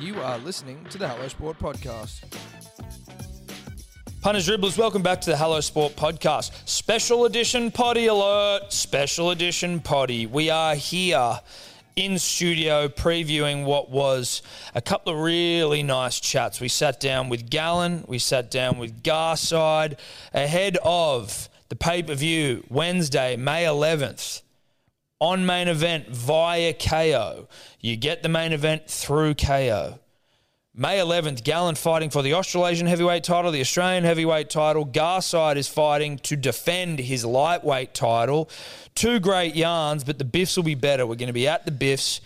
You are listening to the Hello Sport Podcast. Punters, dribblers, welcome back to the Hello Sport podcast. Special edition potty alert. Special edition potty. We are here in studio previewing what was a couple of really nice chats. We sat down with Gallen, we sat down with Garside ahead of the pay per view Wednesday, May 11th. On main event via Kayo. You get the main event through Kayo. May 11th, Gallen fighting for the Australasian heavyweight title, the Australian heavyweight title. Garside is fighting to defend his lightweight title. Two great yarns, but the Biffs will be better. We're going to be at the Biffs.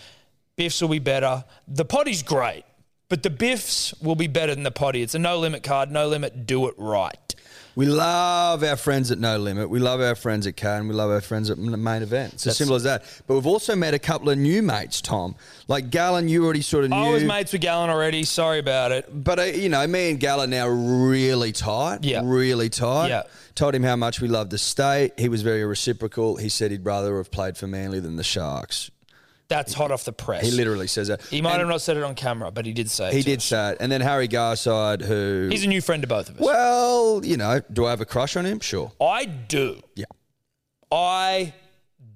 Biffs will be better. The potty's great, but the Biffs will be better than the potty. It's a no limit card, no limit, do it right. We love our friends at No Limit. We love our friends at Car, and we love our friends at Main Event. It's as That's- simple as that. But we've also met a couple of new mates, Tom. Like Gallen, you already sort of knew. I was mates with Gallen already. Sorry about it. But uh, you know, me and Gallen now really tight. Yeah. really tight. Yeah. Told him how much we love the state. He was very reciprocal. He said he'd rather have played for Manly than the Sharks. That's hot off the press. He literally says that. He might And have not said it on camera, but he did say it. He to did us. say it. And then Harry Garside, who. He's a new friend to both of us. well, you know, do I have a crush on him? Sure. I do. Yeah. I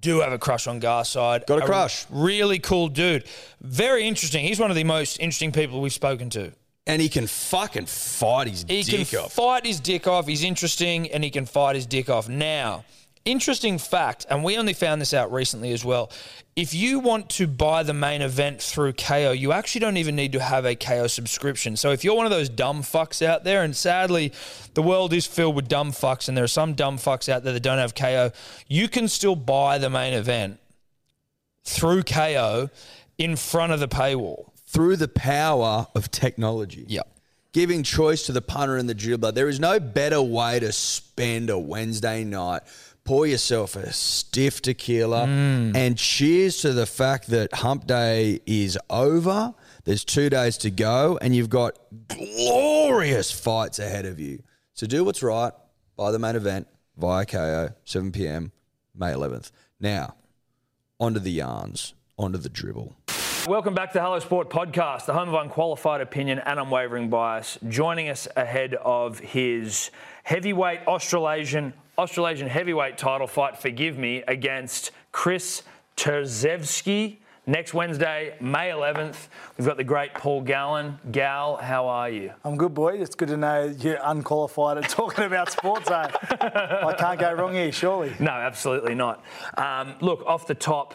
do have a crush on Garside. Got a crush. Really cool dude. Very interesting. He's one of the most interesting people we've spoken to. And he can fucking fight his He dick can fight his dick off. He's interesting and he can fight his dick off. Now, interesting fact, and we only found this out recently as well. If you want to buy the main event through Kayo, you actually don't even need to have a Kayo subscription. So if you're one of those dumb fucks out there, and sadly, the world is filled with dumb fucks, and there are some dumb fucks out there that don't have Kayo, you can still buy the main event through Kayo in front of the paywall. through the power of technology. Yep. Giving choice to the punter and the dribbler. There is no better way to spend a Wednesday night. Pour yourself a stiff tequila mm. and cheers to the fact that hump day is over. There's two days to go and you've got glorious fights ahead of you. So do what's right. Buy the main event via Kayo, 7 p.m., May 11th. Now, onto the yarns, onto the dribble. Welcome back to the Hello Sport podcast, the home of unqualified opinion and unwavering bias. Joining us ahead of his heavyweight Australasian Australasian heavyweight title fight, forgive me, against Chris Terzievski next Wednesday, May 11th. We've got the great Paul Gallen. Gal, how are you? I'm good, boy. It's good to know you're unqualified at talking about sports. eh? I can't go wrong here, surely. No, absolutely not. Um, look, off the top,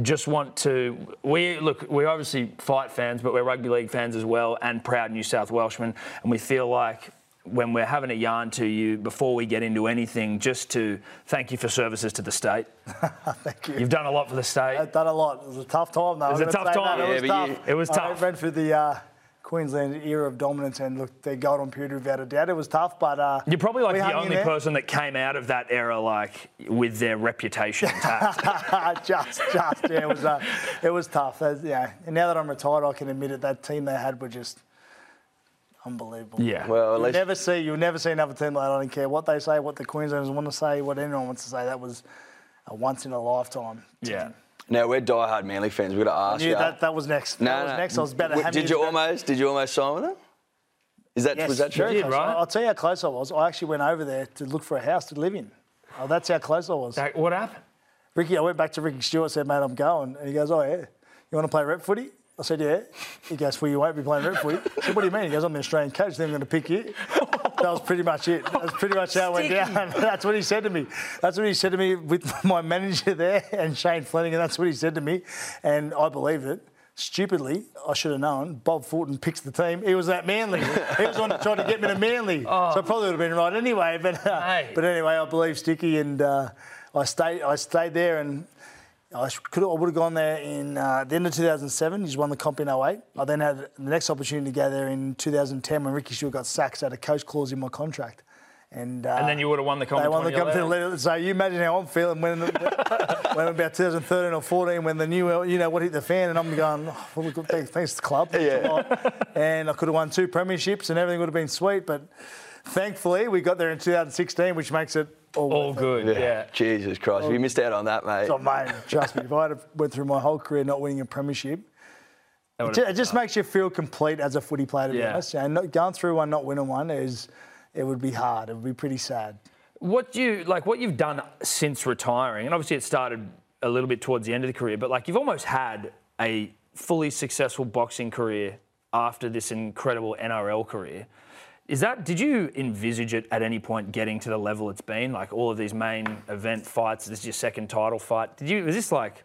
just want to we look we're obviously fight fans, but we're rugby league fans as well, and proud New South Welshmen, and we feel like. When we're having a yarn to you before we get into anything, just to thank you for services to the state. Thank you. You've done a lot for the state. I've done a lot. It was a tough time, though. It was I'm a tough time. Yeah, It was tough. you- it was I tough. ran through the uh, Queensland era of dominance, and look, their golden period without a doubt. It was tough, but uh, You're probably like the only person that came out of that era like with their reputation intact. just, just, yeah, it was, uh, it was tough. That's- yeah, and now that I'm retired, I can admit it. That team they had were just unbelievable. yeah. Well, at You'll least never see, you'll never see another team like that. I don't care what they say, what the Queenslanders want to say, what anyone wants to say. That was a once in a lifetime. yeah. Now we're diehard Manly fans. We've got to ask Yeah, you. that, that was next. No, that was next. I was about to W- have Did you almost? Did you almost sign with them? Is that Yes, was that true? did, right? I'll tell you how close I was. I actually went over there to look for a house to live in. Oh, that's how close I was. That- what happened? Ricky, I went back to Ricky Stuart, said, mate, I'm going. And he goes, oh, yeah. You want to play rep footy? I said, yeah. He goes, well, you won't be playing rep footy. I said, what do you mean? He goes, I'm the Australian coach, then I'm going to pick you. That was pretty much it. That's pretty much how it went down. That's what he said to me. That's what he said to me with my manager there and Shane Fleming, and that's what he said to me. And I believed it. Stupidly, I should have known. Bob Fulton picks the team. He was at Manly. He was on to try to get me to Manly. Oh. So I probably would have been right anyway. But uh, Hey. but anyway, I believe Sticky, and uh, I stayed. I stayed there, and I sh- could. I would have gone there in uh, the end of 2007. He's won the comp in 08. I then had the next opportunity to go there in 2010 when Ricky Stuart got sacked. So I had a coach clause in my contract. And, uh, And then you would have won the comp they won the comp. So you imagine how I'm feeling when, when about 2013 or 14 when the new you know what hit the fan and I'm going oh, well, good, thanks, thanks club yeah. and I could have won two premierships and everything would have been sweet but thankfully we got there in 2016 which makes it all, All good, yeah. Jesus Christ, we missed out on that, mate. Oh, mate, trust me, if I had went through my whole career not winning a premiership, It it just makes you feel complete as a footy player, to be Yeah. honest. You know, not, going through one, not winning one is, it would be hard. It would be pretty sad. What you like? What you've done since retiring, and obviously it started a little bit towards the end of the career, but like you've almost had a fully successful boxing career after this incredible NRL career. Is that? Did you envisage it at any point getting to the level it's been? Like all of these main event fights. This is your second title fight. Did you? Was this like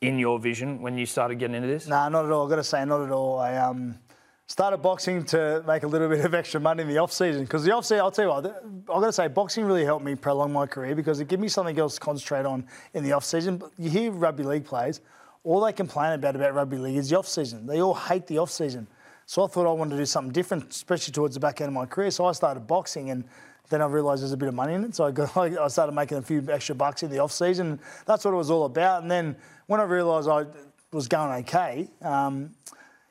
in your vision when you started getting into this? Nah, not at all. I've got to say, not at all. I um, started boxing to make a little bit of extra money in the off season because the off season, I'll tell you what, I've got to say, boxing really helped me prolong my career because it gave me something else to concentrate on in the off season. You hear rugby league players, all they complain about about rugby league is the off season. They all hate the off season. So I thought I wanted to do something different, especially towards the back end of my career. So I started boxing and. Then I realised there's a bit of money in it, so I, got, I started making a few extra bucks in the off season. That's what it was all about. And then when I realised I was going okay, um,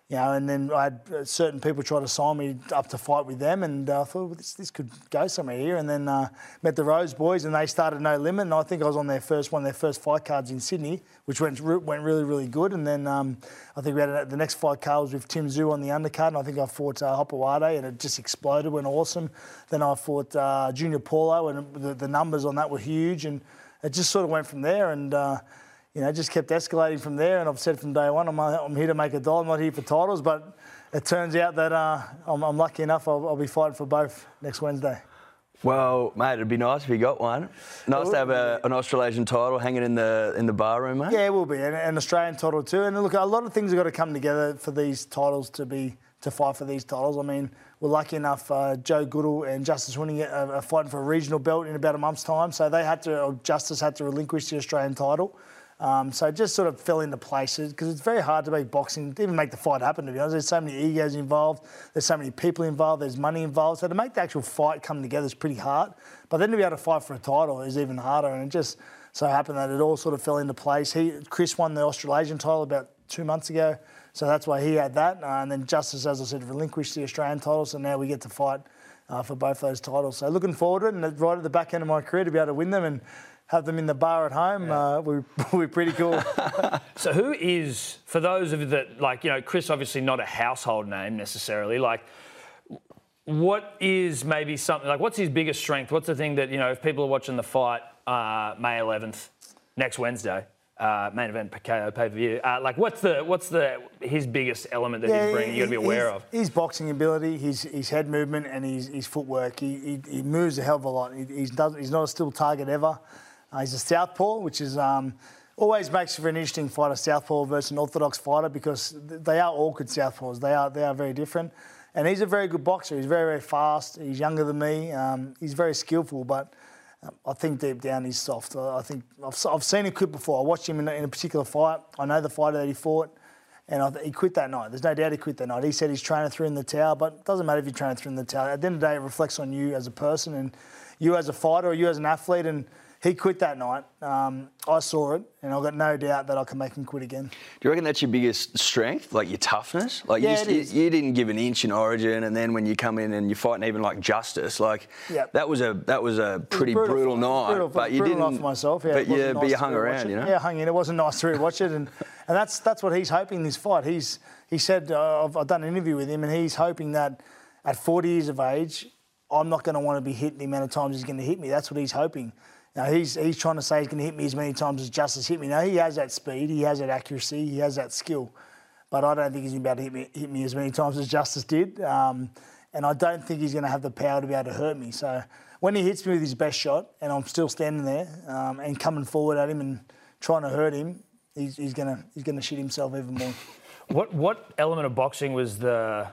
you know, and then I had uh, certain people try to sign me up to fight with them, and uh, I thought well, this, this could go somewhere here. And then uh, met the Rose boys, and they started No Limit, and I think I was on their first one of their first fight cards in Sydney, which went went really really good. And then um, I think we had the next fight card was with Tim Tszyu on the undercard, and I think I fought uh, and it just exploded, went awesome. Then I fought uh, Junior Paulo, and the, the numbers on that were huge, and it just sort of went from there. And uh, you know, just kept escalating from there. And I've said from day one, I'm, I'm here to make a dollar. I'm not here for titles. But it turns out that uh, I'm, I'm lucky enough. I'll, I'll be fighting for both next Wednesday. Well, mate, it'd be nice if you got one. Nice to have a, an Australasian title hanging in the in the bar room, mate. Yeah, it will be, and an Australian title too. And look, a lot of things have got to come together for these titles to be to fight for these titles. I mean, we're lucky enough. Uh, Joe Goodall and Justis Huni are, are fighting for a regional belt in about a month's time, so they had to, or Justice had to relinquish the Australian title. Um, so it just sort of fell into places because it's very hard to make boxing, to even make the fight happen, to be honest. There's so many egos involved, there's so many people involved, there's money involved. So to make the actual fight come together is pretty hard. But then to be able to fight for a title is even harder. And it just so happened that it all sort of fell into place. He, Chris won the Australasian title about two months ago. So that's why he had that. Uh, and then Justis, as I said, relinquished the Australian title. So now we get to fight uh, for both those titles. So looking forward to it. And right at the back end of my career to be able to win them and have them in the bar at home, uh, we be pretty cool. So who is for those of you that like you know Chris obviously not a household name necessarily like what is maybe something like what's his biggest strength what's the thing that you know if people are watching the fight uh, May 11th next Wednesday uh, main event Kayo pay per view uh, like what's the what's the his biggest element that he's bringing you got to be aware of His boxing ability, his, his head movement, and his, his footwork. He, he, he moves a hell of a lot. He, he's, does, he's not a still target ever. Uh, he's a southpaw, which is um, always makes for an interesting fight, a southpaw versus an orthodox fighter, because they are good southpaws. They are they are very different. And he's a very good boxer. He's very very fast. He's younger than me. Um, he's very skillful, but. um, I think deep down he's soft. I think I've, I've seen him quit before. I watched him in a, in a particular fight. I know the fighter that he fought. And th- he quit that night. There's no doubt he quit that night. He said his trainer threw in the towel, but it doesn't matter if you're training through in the towel. At the end of the day, it reflects on you as a person and you as a fighter or you as an athlete. And he quit that night. Um, I saw it, and I've got no doubt that I can make him quit again. Do you reckon that's your biggest strength, like your toughness? Like Yeah, you, it just- you- is. you didn't give an inch in Origin, and then when you come in and you're fighting even like Justis, like Yep. that was a that was a pretty brutal brutal, night. Brutal- but you didn't. night for myself. Yeah, but you, nice but you hung around, it. you know. Yeah, hung in. It wasn't nice to rewatch it, and and that's that's what he's hoping this fight. He's he said uh, I've, I've done an interview with him, and he's hoping that at 40 years of age, I'm not going to want to be hit the amount of times he's going to hit me. That's what he's hoping. Now he's he's trying to say he's going to hit me as many times as Justis hit me. Now he has that speed, he has that accuracy, he has that skill, but I don't think he's going to be able to hit me hit me as many times as Justis did. Um, and I don't think he's going to have the power to be able to hurt me. So when he hits me with his best shot, and I'm still standing there um, and coming forward at him and trying to hurt him, he's, he's going to he's going to shit himself even more. what what element of boxing was the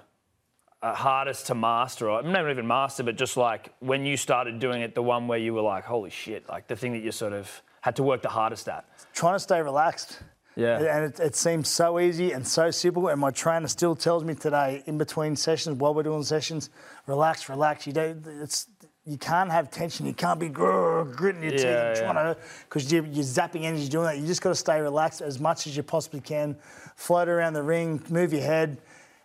Uh, hardest to master or not even master but just like when you started doing it the one where you were like holy shit like the thing that you sort of had to work the hardest at trying to stay relaxed. Yeah. And it, it seems so easy and so simple. And my trainer still tells me today, in between sessions, while we're doing sessions, relax, relax. You don't. It's you can't have tension. You can't be grrr, gritting your teeth Yeah, trying to because you're, you're zapping energy doing that. You just got to stay relaxed as much as you possibly can. Float around the ring, move your head.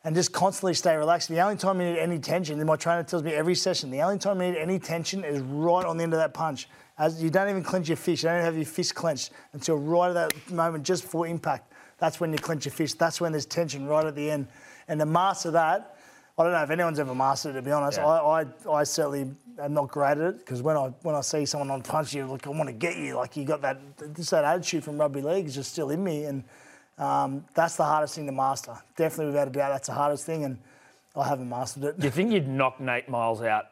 And just constantly stay relaxed. The only time you need any tension, and my trainer tells me every session, the only time you need any tension is right on the end of that punch. As you don't even clench your fist, you don't even have your fist clenched until right at that moment, just before impact. That's when you clench your fist. That's when there's tension right at the end. And to master that, I don't know if anyone's ever mastered it. To be honest, Yeah. I, I, I certainly am not great at it because when I when I see someone on punch you, like I want to get you. Like you got that just that attitude from rugby league is just still in me, and um, that's the hardest thing to master. Definitely without a doubt, that's the hardest thing, and I haven't mastered it. Do you think you'd knock Nate Myles out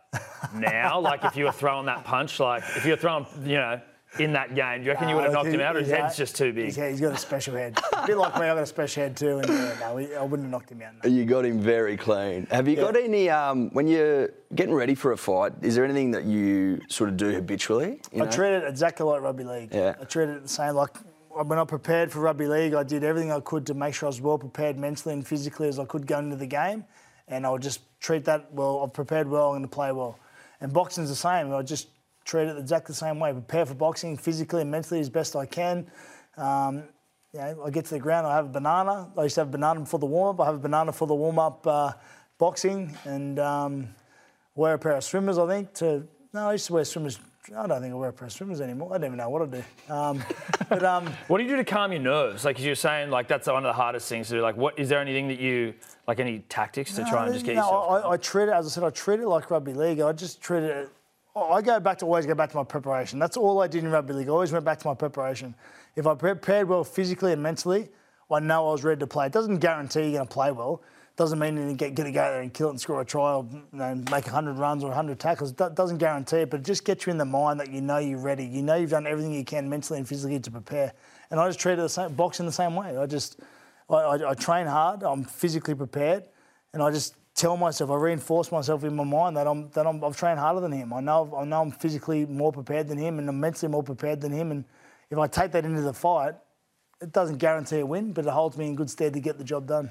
now? like if you were throwing that punch, like if you were throwing, you know, in that game, do you reckon you would have knocked him out, or his he's- head's just too big? He's, he's got a special head. a bit like me, I've got a special head too, and yeah, no, I wouldn't have knocked him out. no. You got him very clean. Have you got any, um, when you're getting ready for a fight, is there anything that you sort of do habitually? I know? treat it exactly like rugby league. Yeah. I treat it the same. Like when I prepared for rugby league, I did everything I could to make sure I was well prepared mentally and physically as I could going into the game, and I would just treat that well. I've prepared well. I'm going to play well. And boxing's the same. I just treat it exactly the same way. Prepare for boxing physically and mentally as best I can. Um, you know, I get to the ground, I have a banana. I used to have a banana before the warm up. I have a banana for the warm up uh, boxing and um, wear a pair of swimmers, I think. To No, I used to wear swimmers. I don't think I wear a pair of swimmers anymore. I don't even know what I do. Um, but um, What do you do to calm your nerves? Like you're saying, like that's one of the hardest things to do. Like, what is there anything that you like? Any tactics to try and just get no, yourself? I, I treat it, as I said, I treat it like rugby league. I just treat it. I go back to always go back to my preparation. That's all I did in rugby league. I always went back to my preparation. If I prepared well physically and mentally, I know I was ready to play. It doesn't guarantee you're going to play well. Doesn't mean you're going to go there and kill it and score a try or you know, make 100 runs or 100 tackles. Doesn't guarantee it, but it just gets you in the mind that you know you're ready. You know you've done everything you can mentally and physically to prepare. And I just treat it the same, boxing the same way. I just, I, I, I train hard. I'm physically prepared, and I just tell myself, I reinforce myself in my mind that I'm that I'm, I've trained harder than him. I know I know I'm physically more prepared than him, and I'm mentally more prepared than him. And if I take that into the fight, it doesn't guarantee a win, but it holds me in good stead to get the job done.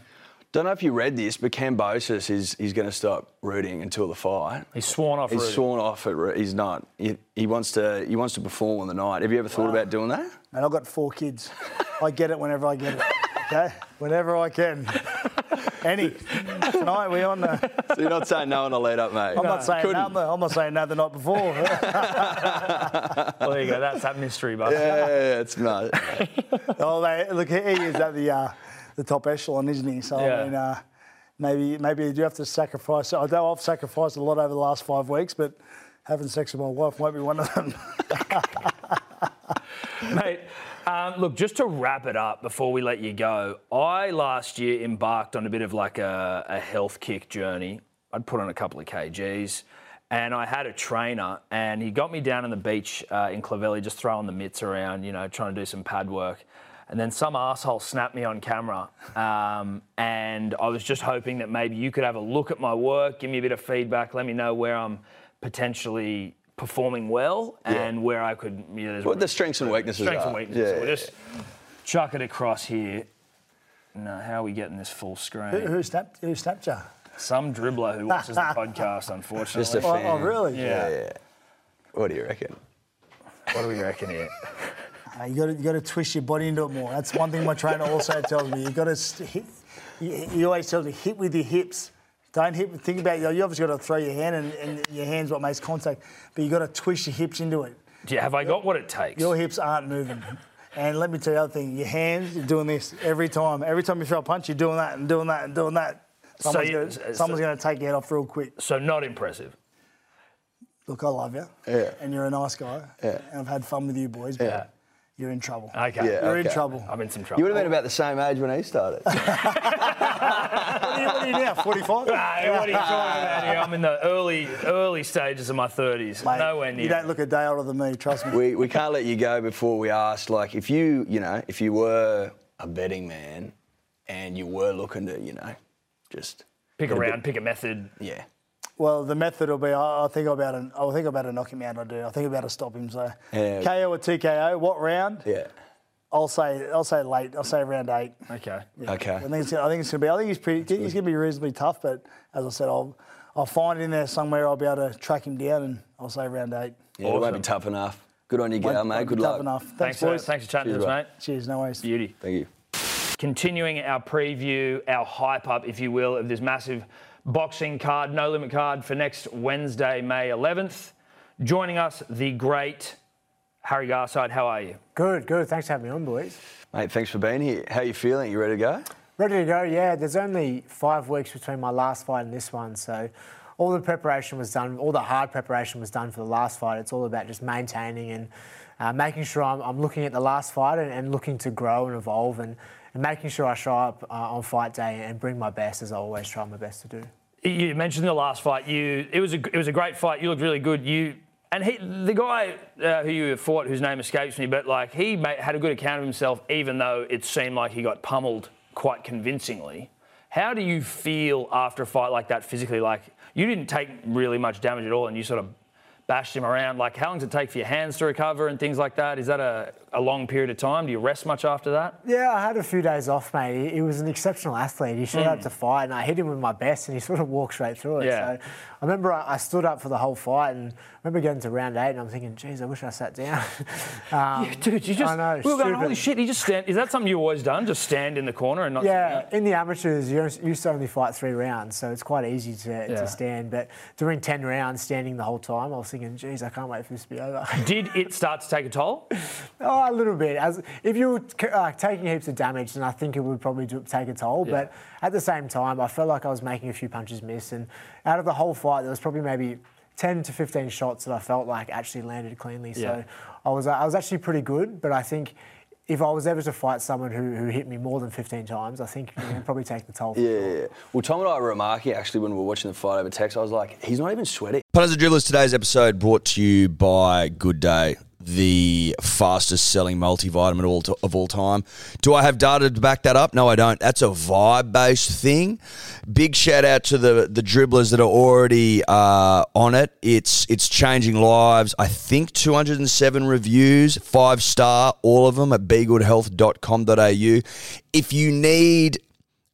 Don't know if you read this, but Kambosos is he's going to stop rooting until the fight. He's sworn off. He's Rudy. sworn off it. ro- He's not. He, he wants to. He wants to perform on the night. Have you ever thought about doing that? And I've got four kids. I get it whenever I get it. Okay, whenever I can. Any tonight we on the. So you're not saying no on a lead up, mate. I'm not saying Couldn't. no. I'm not saying no the night before. Well, there you go. That's that mystery, but Yeah, yeah, yeah, it's not. Oh, they, look, he is at the uh, the top echelon, isn't he? So Yeah. I mean, uh, maybe maybe you do have to sacrifice. I know I've sacrificed a lot over the last five weeks, but having sex with my wife won't be one of them. Mate, um, look, just to wrap it up before we let you go, I last year embarked on a bit of like a, a health kick journey. I'd put on a couple of kgs and I had a trainer and he got me down on the beach uh, in Clovelly just throwing the mitts around, you know, trying to do some pad work. And then some asshole snapped me on camera. Um, and I was just hoping that maybe you could have a look at my work, give me a bit of feedback, let me know where I'm potentially performing well and where I could, you know, What the strengths and weaknesses strengths are. and weaknesses. Yeah, so we'll just chuck it across here. No, how are we getting this full screen? who snapped? Who snapped you? Some dribbler who watches the podcast, unfortunately. Just a Oh, fan. oh, really? yeah. Yeah, yeah. What do you reckon? What do we reckon here? Uh, you got to you got to twist your body into it more. That's one thing my trainer also tells me. You got to hit. He he always tells me hit with your hips. Don't hit. Think about you. You obviously got to throw your hand, and, and your hand's what makes contact. But you got to twist your hips into it. Do you, have I got what it takes? Your hips aren't moving. And let me tell you the other thing, your hands, you're doing this every time. Every time you throw a punch, you're doing that and doing that and doing that. So Someone's, you- gonna, so- gonna take your head off real quick. so not impressive. Look, I love you. Yeah. And you're a nice guy. Yeah. And I've had fun with you boys, but Yeah. You're in trouble. Okay. Yeah. You're in trouble. I'm in some trouble. You would have been about the same age when he started. What are you, what are you now, 45? Hey, ah, what are you talking about here? I'm in the early early stages of my 30s. Mate, Nowhere near. You don't look a day older than me, trust me. we, we can't let you go before we ask, like, if you, you know, if you were a betting man and you were looking to, you know, just pick get a bit- pick a method. yeah. Well, the method will be I, I think about to I will think about to knock him out. I do. I think about to stop him. So Yeah. KO or TKO. What round? Yeah. I'll say I'll say late. I'll say round eight. Okay. Okay. I think it's, I think it's gonna be. I think he's pretty. He's gonna be reasonably tough. But as I said, I'll I'll find in there somewhere. I'll be able to track him down, and I'll say round eight. Yeah, it won't be tough enough. Good on you, Won't- Gal, won't mate. be Good tough luck. enough. Thanks, Thanks, for, boys. thanks for chatting Cheers, to us, bro. mate. Cheers. No worries. Beauty. Thank you. continuing our preview, our hype up, if you will, of this massive boxing card, no limit card for next Wednesday, May 11th. Joining us, the great Harry Garside, how are you? Good, good. Thanks for having me on, boys. Mate, thanks for being here. How are you feeling? You ready to go? Ready to go? Yeah. There's only five weeks between my last fight and this one, so all the preparation was done. All the hard preparation was done for the last fight. It's all about just maintaining and uh, making sure I'm, I'm, looking at the last fight and, and looking to grow and evolve and, and making sure I show up uh, on fight day and bring my best as I always try my best to do. You mentioned the last fight. You it was a it was a great fight. You looked really good. You and he, the guy uh, who you fought, whose name escapes me, but like he made, had a good account of himself, even though it seemed like he got pummeled quite convincingly. How do you feel after a fight like that physically? Like you didn't take really much damage at all, and you sort of bashed him around. Like, how long does it take for your hands to recover and things like that? Is that a, a long period of time? Do you rest much after that? Yeah, I had a few days off, mate. He, he was an exceptional athlete. He showed mm. up to fight, and I hit him with my best, and he sort of walked straight through it. Yeah. So I remember I, I, stood up for the whole fight, and I remember getting to round eight, and I'm thinking, geez, I wish I sat down. um, yeah, dude, you just, I know, we were going, holy shit, he just stand. Is that something you've always done? Just stand in the corner and not Yeah, in the amateurs, you used to only fight three rounds, so it's quite easy to, yeah. to stand. But doing 10 rounds, standing the whole time, I was thinking, geez, I can't wait for this to be over. Did it start to take a toll? oh, a little bit. As If you were uh, taking heaps of damage, then I think it would probably do, take a toll. Yeah. But at the same time, I felt like I was making a few punches miss. And out of the whole fight, there was probably maybe 10 to 15 shots that I felt like actually landed cleanly. Yeah. So I was, I was actually pretty good, but I think if I was ever to fight someone who, who hit me more than 15 times, I think it would probably take the toll. Yeah, yeah, Well, Tom and I were remarking actually when we were watching the fight over text. I was like, he's not even sweating. Punters and Dribblers, today's episode brought to you by Good Day the fastest selling multivitamin of all, to, of all time. Do I have data to back that up? No, I don't. That's a vibe based thing. Big shout out to the the dribblers that are already uh, on it. It's it's changing lives. I think 207 reviews, five star, all of them at begoodhealth.com.au. If you need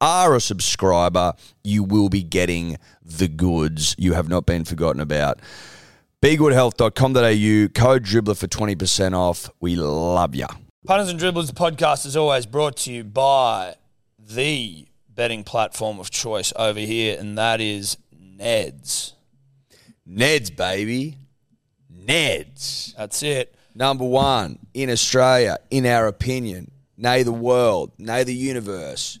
are a subscriber, you will be getting the goods. You have not been forgotten about. BeGoodHealth.com.au, code dribbler for 20% off. We love you. Punters and Dribblers, the podcast is always brought to you by the betting platform of choice over here, and that is Neds. Neds, baby. Neds. That's it. Number one in Australia, in our opinion. Nay, the world, nay, the universe,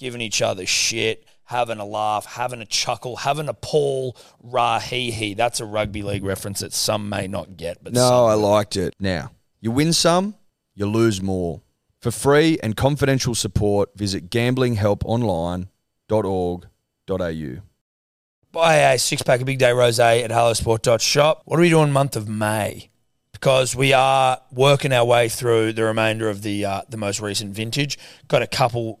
giving each other shit having a laugh, having a chuckle, having a Paul Rauhihi. That's a rugby league reference that some may not get, but no, I liked it. Now you win some, you lose more. For free and confidential support, visit gamblinghelponline.org.au. Buy a six pack of Big Day Rose at hellosport.shop. What are we doing month of May? Because we are working our way through the remainder of the uh, the most recent vintage. Got a couple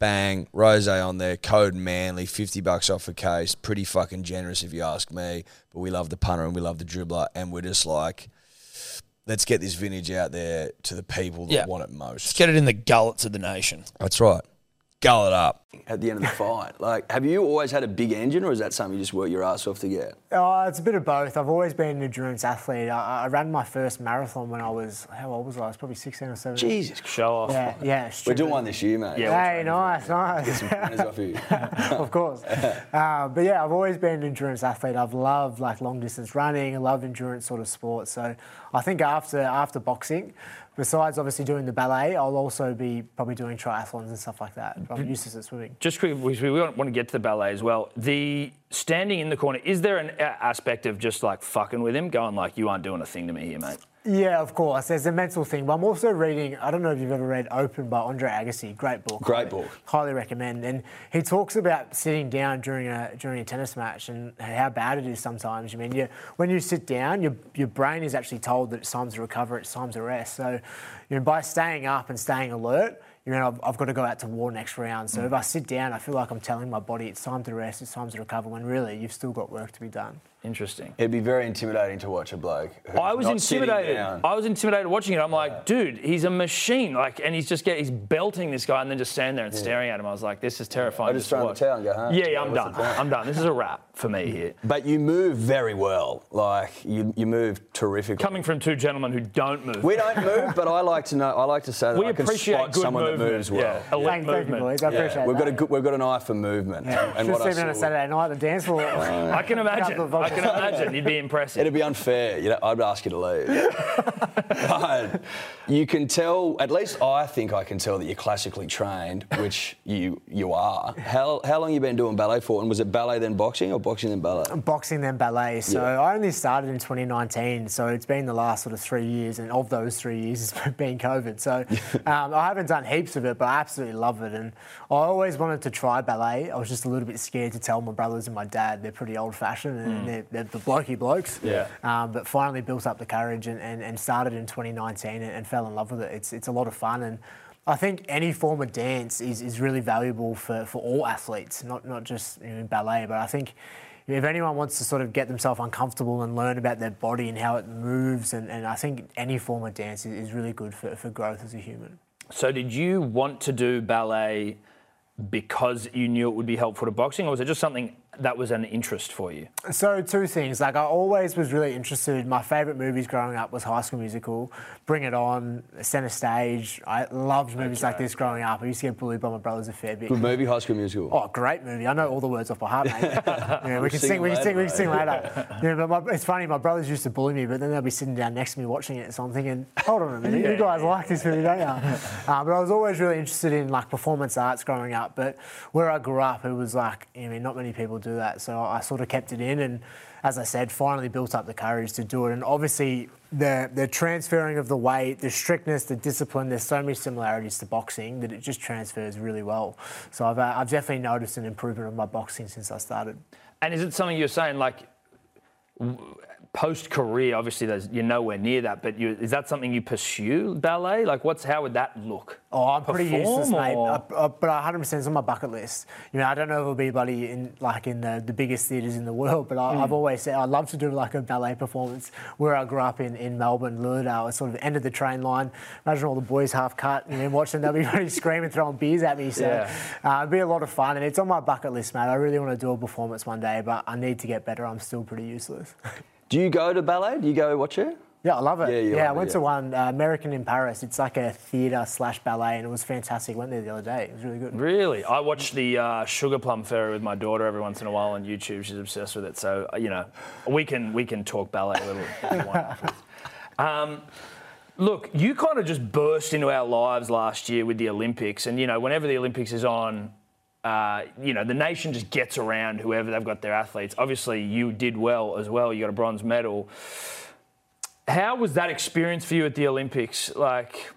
bang, rose on there, code manly, 50 bucks off a case. Pretty fucking generous if you ask me. But we love the punter and we love the dribbler. And we're just like, let's get this vintage out there to the people that yeah. want it most. Let's get it in the gullets of the nation. That's right. Gull it up. at the end of the fight? Like, have you always had a big engine, or is that something you just work your ass off to get? Oh, it's a bit of both. I've always been an endurance athlete. I, I ran my first marathon when I was, how old was I? I was probably 16 or 17. Jesus, Show off. Yeah, yeah. we're doing one this year, mate. Yeah. Hey, nice, nice. Some pointers off you. of course. Uh, but yeah, I've always been an endurance athlete. I've loved like long distance running. I love endurance sort of sports. So I think after after boxing, besides obviously doing the ballet, I'll also be probably doing triathlons and stuff like that. I'm useless at swimming. Just quickly, we want to get to the ballet as well. The standing in the corner, is there an aspect of just like fucking with him, going like, you aren't doing a thing to me here, mate? Yeah, of course. There's a mental thing, but I'm also reading. I don't know if you've ever read Open by Andre Agassi. Great book. Great book. Highly recommend. And he talks about sitting down during a during a tennis match and how bad it is sometimes. I mean, you, when you sit down, your your brain is actually told that it's time to recover, it's time to rest. So, you know, by staying up and staying alert. You know, I've, I've got to go out to war next round. So if I sit down, I feel like I'm telling my body it's time to rest, it's time to recover. When really, you've still got work to be done. Interesting. It'd be very intimidating to watch a bloke. I was intimidated. down. I was intimidated watching it. I'm like, dude, he's a machine. Like, and he's just get, he's belting this guy and then just standing there and staring at him. I was like, this is terrifying. I just to throw the towel and go home. Yeah, yeah, I'm done. I'm done. This is a wrap for me here. But you move very well. Like you, you move terrifically. Coming from two gentlemen who don't move. we don't move, but I like to know. I like to say that We I can appreciate spot good someone movement. that moves well. Yeah, elite Thank, thank you, movement. boys. I Yeah, appreciate we've that. got a good, we've got an eye for movement. And Should what I have seen me on a Saturday night the dance floor. I can imagine. I can imagine. You'd be impressive. It'd be unfair. You know, I'd ask you to leave. but you can tell, at least I think I can tell that you're classically trained, which you you are. How, how long you been doing ballet for? And was it ballet then boxing or boxing then ballet? boxing then ballet. So Yeah. I only started in 2019. So it's been the last sort of three years, and of those three years, it's been COVID. So um, I haven't done heaps of it, but I absolutely love it. And I always wanted to try ballet. I was just a little bit scared to tell my brothers and my dad. They're pretty old-fashioned and they're, they're the blokey blokes. Yeah. Um, but finally built up the courage and, and, and started in 2019 and, and fell in love with it. It's it's a lot of fun and. I think any form of dance is, is really valuable for, for all athletes, not not just you know, ballet. But I think if anyone wants to sort of get themselves uncomfortable and learn about their body and how it moves, and, and I think any form of dance is, is really good for, for growth as a human. So, did you want to do ballet because you knew it would be helpful to boxing, or was it just something that was an interest for you? So two things. Like I always was really interested. My favourite movies growing up was High School Musical, Bring It On, Centre Stage. I loved movies like this growing up. I used to get bullied by my brothers a fair bit. Good movie, High School Musical. Oh, great movie! I know all the words off by heart, mate. yeah, we can sing sing. We can sing. We can sing later. Yeah, but my, it's funny. My brothers used to bully me, but then they'll be sitting down next to me watching it. So I'm thinking, hold on a minute, you guys like this movie, don't you? Uh, but I was always really interested in like performance arts growing up. But where I grew up, it was like, I mean, not many people do that. So I sort of kept it in, and as I said, finally built up the courage to do it. And obviously, the the transferring of the weight, the strictness, the discipline. There's so many similarities to boxing that it just transfers really well. So I've uh, I've definitely noticed an improvement of my boxing since I started. And is it something you're saying like post career? Obviously, there's, you're nowhere near that, but you, is that something you pursue ballet? Like, what's how would that look? Oh, I'm pretty Perform, useless, mate. or- Uh, uh, but 100% is on my bucket list. You know, I don't know if it'll be bloody in like in the, the biggest theatres in the world, but I, Hmm. I've always said I'd love to do like a ballet performance where I grew up in, in Melbourne, Lilydale. It's sort of end of the train line. Imagine all the boys half cut and then watching them, everybody screaming, throwing beers at me. So Yeah. uh, it'd be a lot of fun, and it's on my bucket list, mate. I really want to do a performance one day, but I need to get better. I'm still pretty useless. Do you go to ballet? Do you go watch it? Yeah, I love it. Yeah, you Yeah, I love it, went yeah. to one uh, American in Paris. It's like a theatre slash ballet, and it was fantastic. Went there the other day. It was really good. Really, I watch the uh, Sugar Plum Fairy with my daughter every once in a while on YouTube. She's obsessed with it, so uh, you know, we can we can talk ballet a little if you want. afterwards. Um, look, you kind of just burst into our lives last year with the Olympics, and you know, whenever the Olympics is on. Uh, you know, the nation just gets around whoever they've got their athletes. Obviously, you did well as well. You got a bronze medal. How was that experience for you at the Olympics? Like,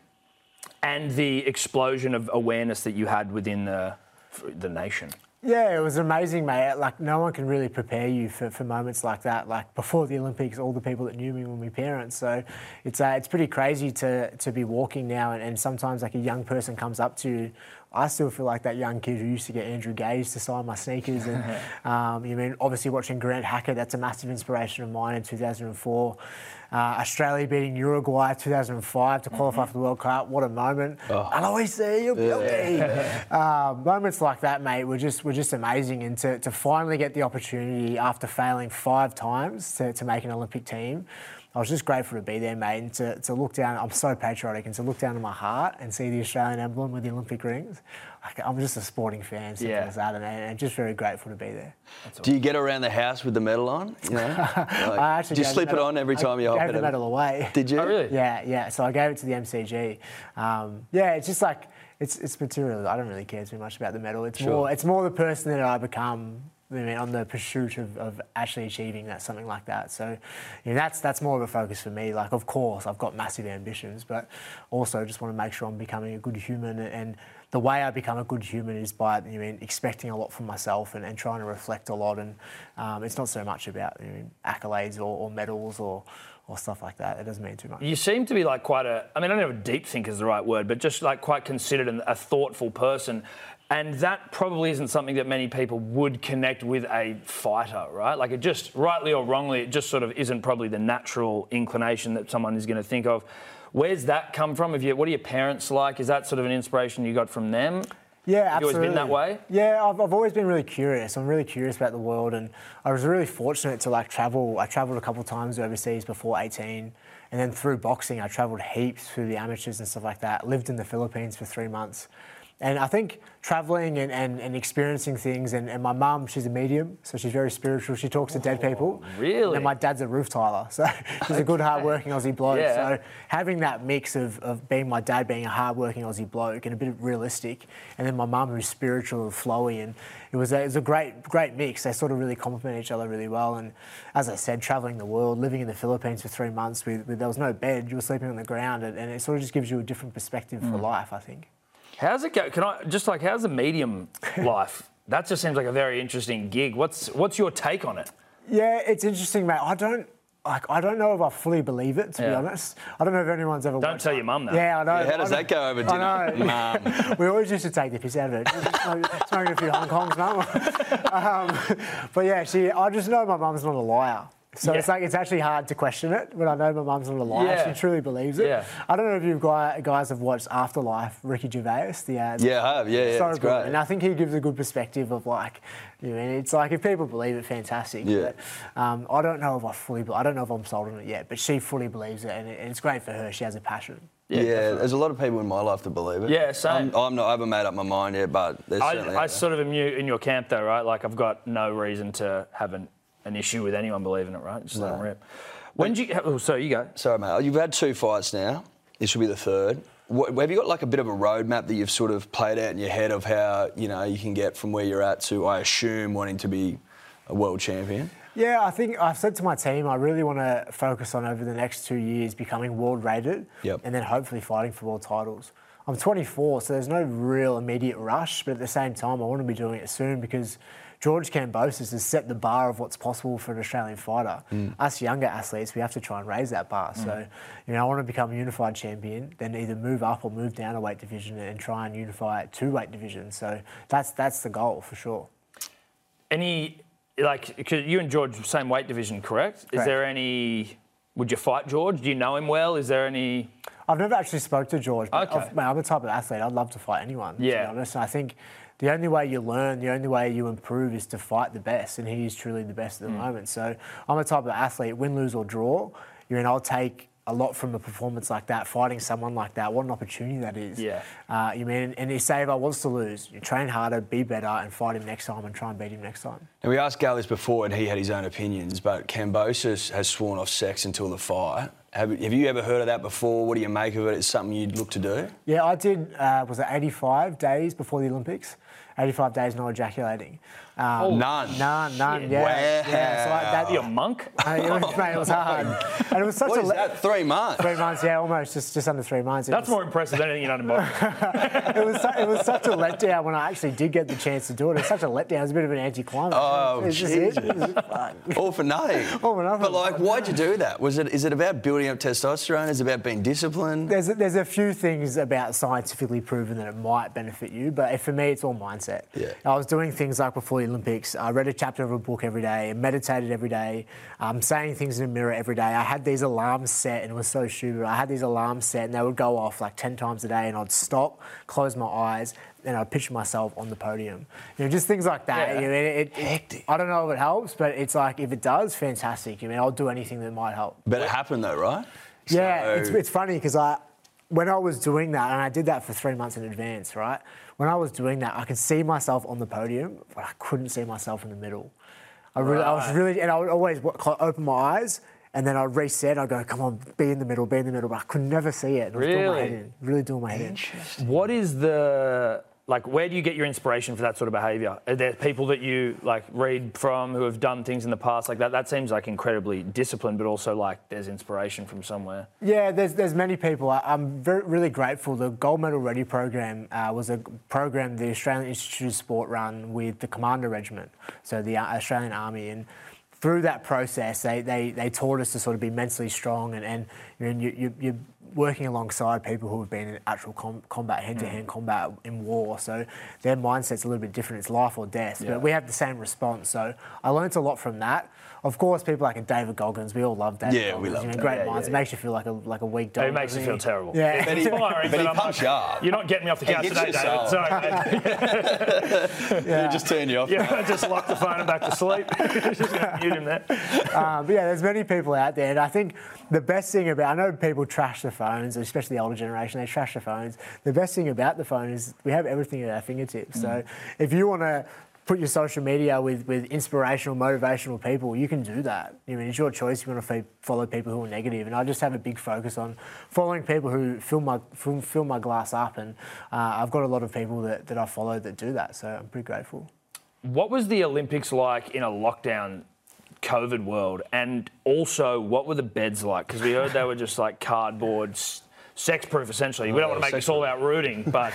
and the explosion of awareness that you had within the the nation. Yeah, it was amazing, mate. Like no one can really prepare you for, for moments like that. Like before the Olympics, all the people that knew me were my parents. So it's uh, it's pretty crazy to to be walking now, and, and sometimes like a young person comes up to you I still feel like that young kid who used to get Andrew Gaze to sign my sneakers. And um, you mean obviously watching Grant Hackett, that's a massive inspiration of mine in 2004. Uh, Australia beating Uruguay 2005 to qualify for the World Cup. What a moment! I'll always see you guilty. um, moments like that, mate, were just were just amazing. And to, to finally get the opportunity after failing five times to, to make an Olympic team. I was just grateful to be there, mate, and to, to look down. I'm so patriotic, and to look down to my heart and see the Australian emblem with the Olympic rings. Like, I'm just a sporting fan, simple Yeah. as that, and, and just very grateful to be there. Do you get around the house with the medal on? You know, Like, I actually do you gave the slip it on every time you I hop gave the medal away. Did you? Oh, really? Yeah, yeah. So I gave it to the MCG. Um, yeah, it's just like it's it's material. I don't really care too much about the medal. It's more it's more the person that I become. I mean, on the pursuit of, of actually achieving that something like that. So, you know, that's that's more of a focus for me. Like, of course, I've got massive ambitions, but also just want to make sure I'm becoming a good human. And the way I become a good human is by you know, expecting a lot from myself and, and trying to reflect a lot. And um, it's not so much about you know, accolades or, or medals or or stuff like that. It doesn't mean too much. You seem to be like quite a, I mean, I don't know if deep thinker is the right word, but just like quite considered and a thoughtful person. And that probably isn't something that many people would connect with a fighter, right? Like it just, rightly or wrongly, it just sort of isn't probably the natural inclination that someone is going to think of. Where's that come from? Have you, what are your parents like? Is that sort of an inspiration you got from them? Yeah, Have absolutely. always been that way? Yeah, I've, I've always been really curious. I'm really curious about the world, and I was really fortunate to like travel. I travelled a couple of times overseas before 18, and then through boxing, I travelled heaps through the amateurs and stuff like that. Lived in the Philippines for three months. And I think traveling and, and, and experiencing things, and, and my mum, she's a medium, so she's very spiritual. She talks to dead oh, people. really? And my dad's a roof tiler, so he's a good, hard-working Aussie bloke. Yeah. So having that mix of, of being my dad being a hard-working Aussie bloke and a bit of realistic, and then my mum who's spiritual and flowy, and it was a, it was a great great mix. They sort of really complement each other really well. And as I said, traveling the world, living in the Philippines for three months with, with there was no bed, you were sleeping on the ground, and, and it sort of just gives you a different perspective for mm. life. I think. How's it go? Can I, just like, how's the medium life? That just seems like a very interesting gig. What's, what's your take on it? Yeah, it's interesting, mate. I don't. Like, I don't know if I fully believe it, to be honest. I don't know if anyone's ever. Don't tell it. your mum that. Yeah, I know. Yeah, how does I that go over dinner? I know. Mum. we always used to take the piss out of it. Just Smoking a few Hong Kongs, mum. um, but yeah, she. I just know my mum's not a liar. So it's like it's actually hard to question it, but I know my mum's not a liar. Yeah. She truly believes it. Yeah. I don't know if you guys guys have watched Afterlife, Ricky Gervais. The uh, Yeah, I have. Yeah, yeah, so it's good. great. And I think he gives a good perspective of like, you know, it's like if people believe it, fantastic. Yeah. But um, I don't know if I fully, I don't know if I'm sold on it yet. But she fully believes it, and it's great for her. She has a passion. Yeah, there's a lot of people in my life that believe it. Yeah, same. I'm, I'm not. I haven't made up my mind yet, but there's certainly. I, I sort of am you in your camp though, right? Like I've got no reason to have an, an issue with anyone believing it, right? Just let No. them rip. When do you? Oh, so you go. Sorry, mate. You've had two fights now. This will be the third. What, have you got like a bit of a roadmap that you've sort of played out in your head of how you know you can get from where you're at to, I assume, wanting to be a world champion? Yeah, I think I've said to my team, I really want to focus on over the next two years becoming world rated, Yep. and then hopefully fighting for world titles. I'm 24, so there's no real immediate rush, but at the same time, I want to be doing it soon because George Kambosos has set the bar of what's possible for an Australian fighter. Hmm. Us younger athletes, we have to try and raise that bar. Hmm. So, you know, I want to become a unified champion, then either move up or move down a weight division and try and unify two weight divisions. So that's that's the goal for sure. Any like 'cause you and George same weight division, correct? correct? Is there any? Would you fight George? Do you know him well? Is there any? I've never actually spoke to George, but Okay. I've- mate, I'm the type of athlete I'd love to fight anyone. To Yeah. be honest, and I think the only way you learn, the only way you improve is to fight the best, and he is truly the best at the moment. So I'm the type of athlete, win, lose or draw. You know, I'll take a lot from a performance like that, fighting someone like that. What an opportunity that is. Yeah. Uh, you mean, and if say if I was to lose, you train harder, be better, and fight him next time, and try and beat him next time. And we asked Gal this before, and he had his own opinions. But Kambosos has sworn off sex until the fight. Have, have you ever heard of that before? What do you make of it? It's something you'd look to do? Yeah, I did. Uh, was it 85 days before the Olympics? 85 days not ejaculating. Um, None. None, none. Shit. Yeah, Wow. yeah. So like that, You a monk? Uh, it, was, mate, it was hard, and it was such What a is le- that? Three months? three months. Yeah, almost just just under three months. It That's was, more impressive than anything you've done in. It was su- it was such a letdown when I actually did get the chance to do it. It was such a letdown. It was a bit of an anticlimax. Oh, It was just it. Jesus. It. All for nothing. All for nothing. But like, why'd you do that? Was it? Is it about building building up testosterone? Is it about being disciplined? There's a, there's a few things about scientifically proven that it might benefit you, but for me, it's all mindset. Yeah. I was doing things like before the Olympics. I read a chapter of a book every day, meditated every day, um, saying things in a mirror every day. I had these alarms set, and it was so stupid. I had these alarms set, and they would go off like ten times a day, and I'd stop, close my eyes, and I'd picture myself on the podium. You know, just things like that. Yeah. You know, it, it, Hectic. I don't know if it helps, but it's like if it does, fantastic. I mean, I'll do anything that might help. But it happened though, right? Yeah, So- it's, it's funny because I, when I was doing that, and I did that for three months in advance, right? When I was doing that, I could see myself on the podium, but I couldn't see myself in the middle. I, really, I was really, and I would always open my eyes, and then I'd reset. I'd go, "Come on, be in the middle, be in the middle," but I could never see it. And I was doing my head Really? in, really doing my head in. What is the like? Where do you get your inspiration for that sort of behaviour? Are there people that you like read from who have done things in the past like that? That seems like incredibly disciplined, but also like there's inspiration from somewhere. Yeah, there's, there's many people. I, I'm very, really grateful. The Gold Medal Ready program uh, was a program the Australian Institute of Sport run with the Commando Regiment, so the uh, Australian Army. And through that process, they, they, they taught us to sort of be mentally strong and, and you know, you, you, you're working alongside people who have been in actual com- combat, hand-to-hand mm. combat in war. So their mindset's a little bit different. It's life or death. Yeah. But we have the same response. So I learnt a lot from that. Of course, people like David Goggins, we all love David Yeah, we love you know, Great Yeah, minds. yeah, It makes you feel like a like a weak dog. It makes you feel terrible. Yeah. But he, Inspiring, but he I'm punched not- you up. You're not getting me off the couch today, David. soul. Sorry, mate. He just turned you off. Yeah, I just locked the phone and back to sleep. just gonna mute him there. Um, but yeah, there's many people out there, and I think the best thing about I know people trash the phones, especially the older generation. They trash the phones. The best thing about the phone is we have everything at our fingertips. So if you want to put your social media with, with inspirational, motivational people, you can do that. I mean, it's your choice. You want to f- follow people who are negative, and I just have a big focus on following people who fill my fill, fill my glass up, and uh, I've got a lot of people that, that I follow that do that. So I'm pretty grateful. What was the Olympics like in a lockdown COVID world? And also, what were the beds like? Because we heard they were just like cardboard, sex proof essentially. We don't want to make this all about rooting, but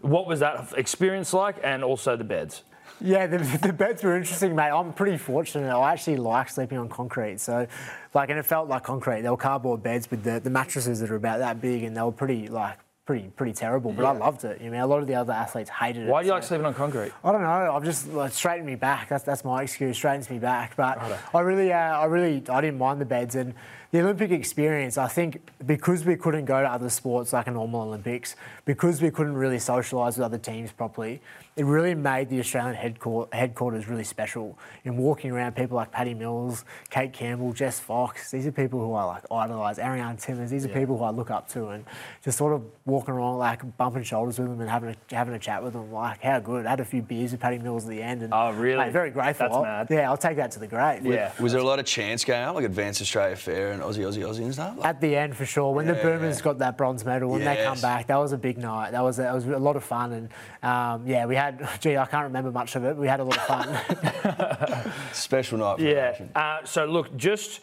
what was that experience like? And also the beds. Yeah, the, the beds were interesting, mate. I'm pretty fortunate. I actually like sleeping on concrete. So, like, and it felt like concrete. They were cardboard beds with the, the mattresses that are about that big, and they were pretty, like, pretty, pretty terrible. But I loved it. You know, a lot of the other athletes hated it. Why do you like sleeping on concrete? I don't know. I've just like, straightened me back. That's that's my excuse. Straightens me back. But I really, uh, I really, I didn't mind the beds and the Olympic experience. I think because we couldn't go to other sports like a normal Olympics, because we couldn't really socialise with other teams properly, it really made the Australian headquarters, headquarters really special. In walking around, people like Patty Mills, Kate Campbell, Jess Fox. These are people who I like idolise. Ariarne Titmus. These are people who I look up to, and just sort of walking around like bumping shoulders with them and having a, having a chat with them. Like how good. I had a few beers with Patty Mills at the end. And, Oh, really? mate, very grateful. That's I'll- mad. Yeah, I'll take that to the grave. Yeah. Was there a lot of chance going on, like Advanced Australia Fair and Aussie, Aussie, Aussie and stuff? Like, At the end, for sure. When the Yeah. Boomers got that bronze medal, when they come back, that was a big night. That was that was a lot of fun, and um, yeah, we had. Gee, I can't remember much of it. We had a lot of fun. special night for Yeah. Uh, so look, just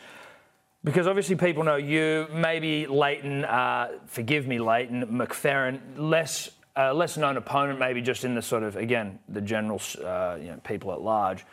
because obviously people know you, maybe Leighton, uh, forgive me, Leighton McFerrin, less uh, less known opponent, maybe just in the sort of again the general uh, you know, people at large.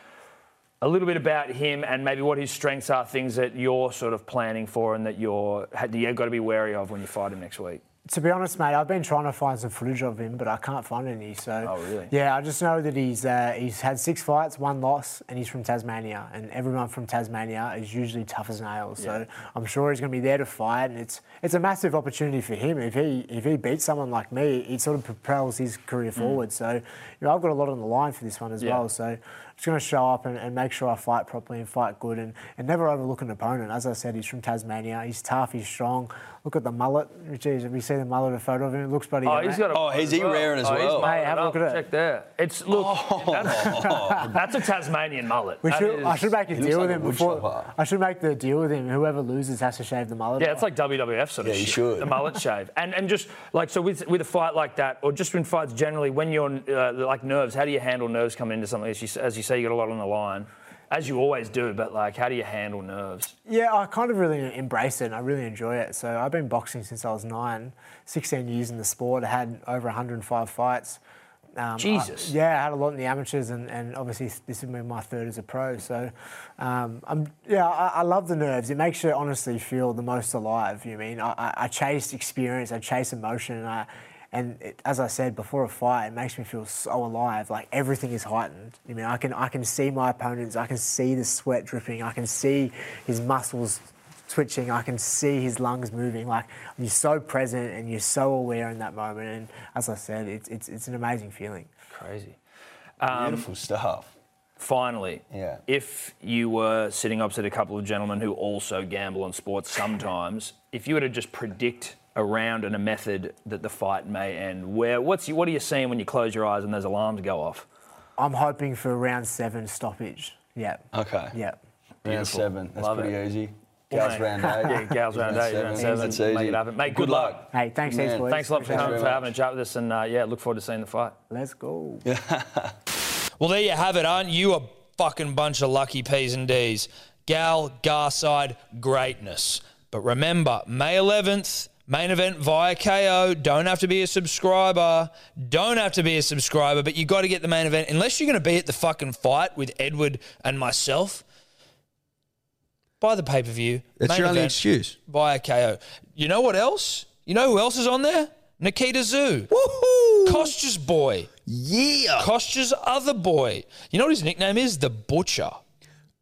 A little bit about him and maybe what his strengths are, things that you're sort of planning for and that you're that you've got to be wary of when you fight him next week. To be honest, mate, I've been trying to find some footage of him, but I can't find any. So, Oh, really? Yeah, I just know that he's uh, he's had six fights, one loss, and he's from Tasmania. And everyone from Tasmania is usually tough as nails. So I'm sure he's going to be there to fight, and it's it's a massive opportunity for him. If he if he beats someone like me, it sort of propels his career forward. So, you know, I've got a lot on the line for this one as Mm. Yeah. well. So. I'm just going to show up and, and make sure I fight properly and fight good and, and never overlook an opponent. As I said, he's from Tasmania. He's tough. He's strong. Look at the mullet. Jeez, have you seen the mullet? A photo of him? It looks bloody. Oh, good, he's mate. got a Oh, is he raring as oh, well? mulleted Mate, have a look up. at it. Check there. It's look. That's, that's a Tasmanian mullet. We That should, I should make a deal like with a him before. chopper. I should make the deal with him. Whoever loses has to shave the mullet. Yeah, off. it's like WWF sort of Yeah, you should. The mullet shave. And and just like so with with a fight like that, or just in fights generally, when you're uh, like nerves, how do you handle nerves coming into something? As you, as you say, you got a lot on the line, as you always do. But like, how do you handle nerves? Yeah, I kind of really embrace it and I really enjoy it. So I've been boxing since I was nine, 16 years in the sport. I had over 105 fights. Um, I- Jesus. yeah, I had a lot in the amateurs, and, and obviously this has been my third as a pro. So, um, I'm yeah, I, I love the nerves. It makes you honestly feel the most alive. You mean I, I, I chase experience, I chase emotion, and I. And it, as I said before a fight, it makes me feel so alive. Like everything is heightened. I mean, I can I can see my opponents. I can see the sweat dripping. I can see his muscles twitching. I can see his lungs moving. Like you're so present and you're so aware in that moment. And as I said, it's it's, it's an amazing feeling. Crazy. Beautiful um, stuff. Finally, Yeah. if you were sitting opposite a couple of gentlemen who also gamble on sports sometimes, if you were to just predict a round and a method that the fight may end, where what's what are you seeing when you close your eyes and those alarms go off? I'm hoping for round seven stoppage. Yeah. Okay. Yeah. Round Beautiful. seven. That's Love pretty it. easy. Gals mate. round eight. Yeah, gals round eight, round seven. That's Make it happen. Mate, good luck. Hey, thanks, heaps, Man, boys. Thanks a lot for Appreciate coming, for having a chat with us, and uh, yeah, look forward to seeing the fight. Let's go. Well, there you have it. Aren't you a fucking bunch of lucky P's and D's? Gal, Garside, greatness. But remember, May 11th, main event via Kayo. Don't have to be a subscriber. Don't have to be a subscriber, but you got to get the main event. Unless you're going to be at the fucking fight with Edward and myself, buy the pay per view. That's your only excuse. Via Kayo. You know what else? You know who else is on there? Nikita Tszyu. Woohoo! Kostya's boy. Yeah. Kostya's other boy. You know what his nickname is? The Butcher.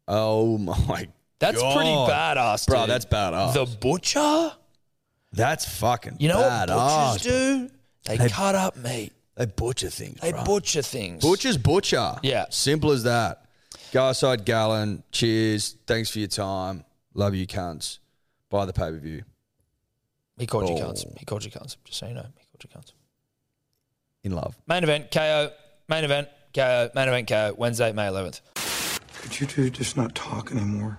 Oh my. That's God. pretty badass, Bro, that's badass. The Butcher? That's fucking. You know badass, what butchers bro. do? They, They- cut up meat. They butcher things. They bro. butcher things. Butcher's butcher. Yeah. Simple as that. Garside Gallen, cheers. Thanks for your time. Love you, cunts. Buy the pay per view. He called you Oh. cunts. He called you cunts. Just so you know, he called you cunts. In love. Main event, Kayo. Main event, Kayo. Main event, Kayo. Wednesday, May 11th. Could you two just not talk anymore?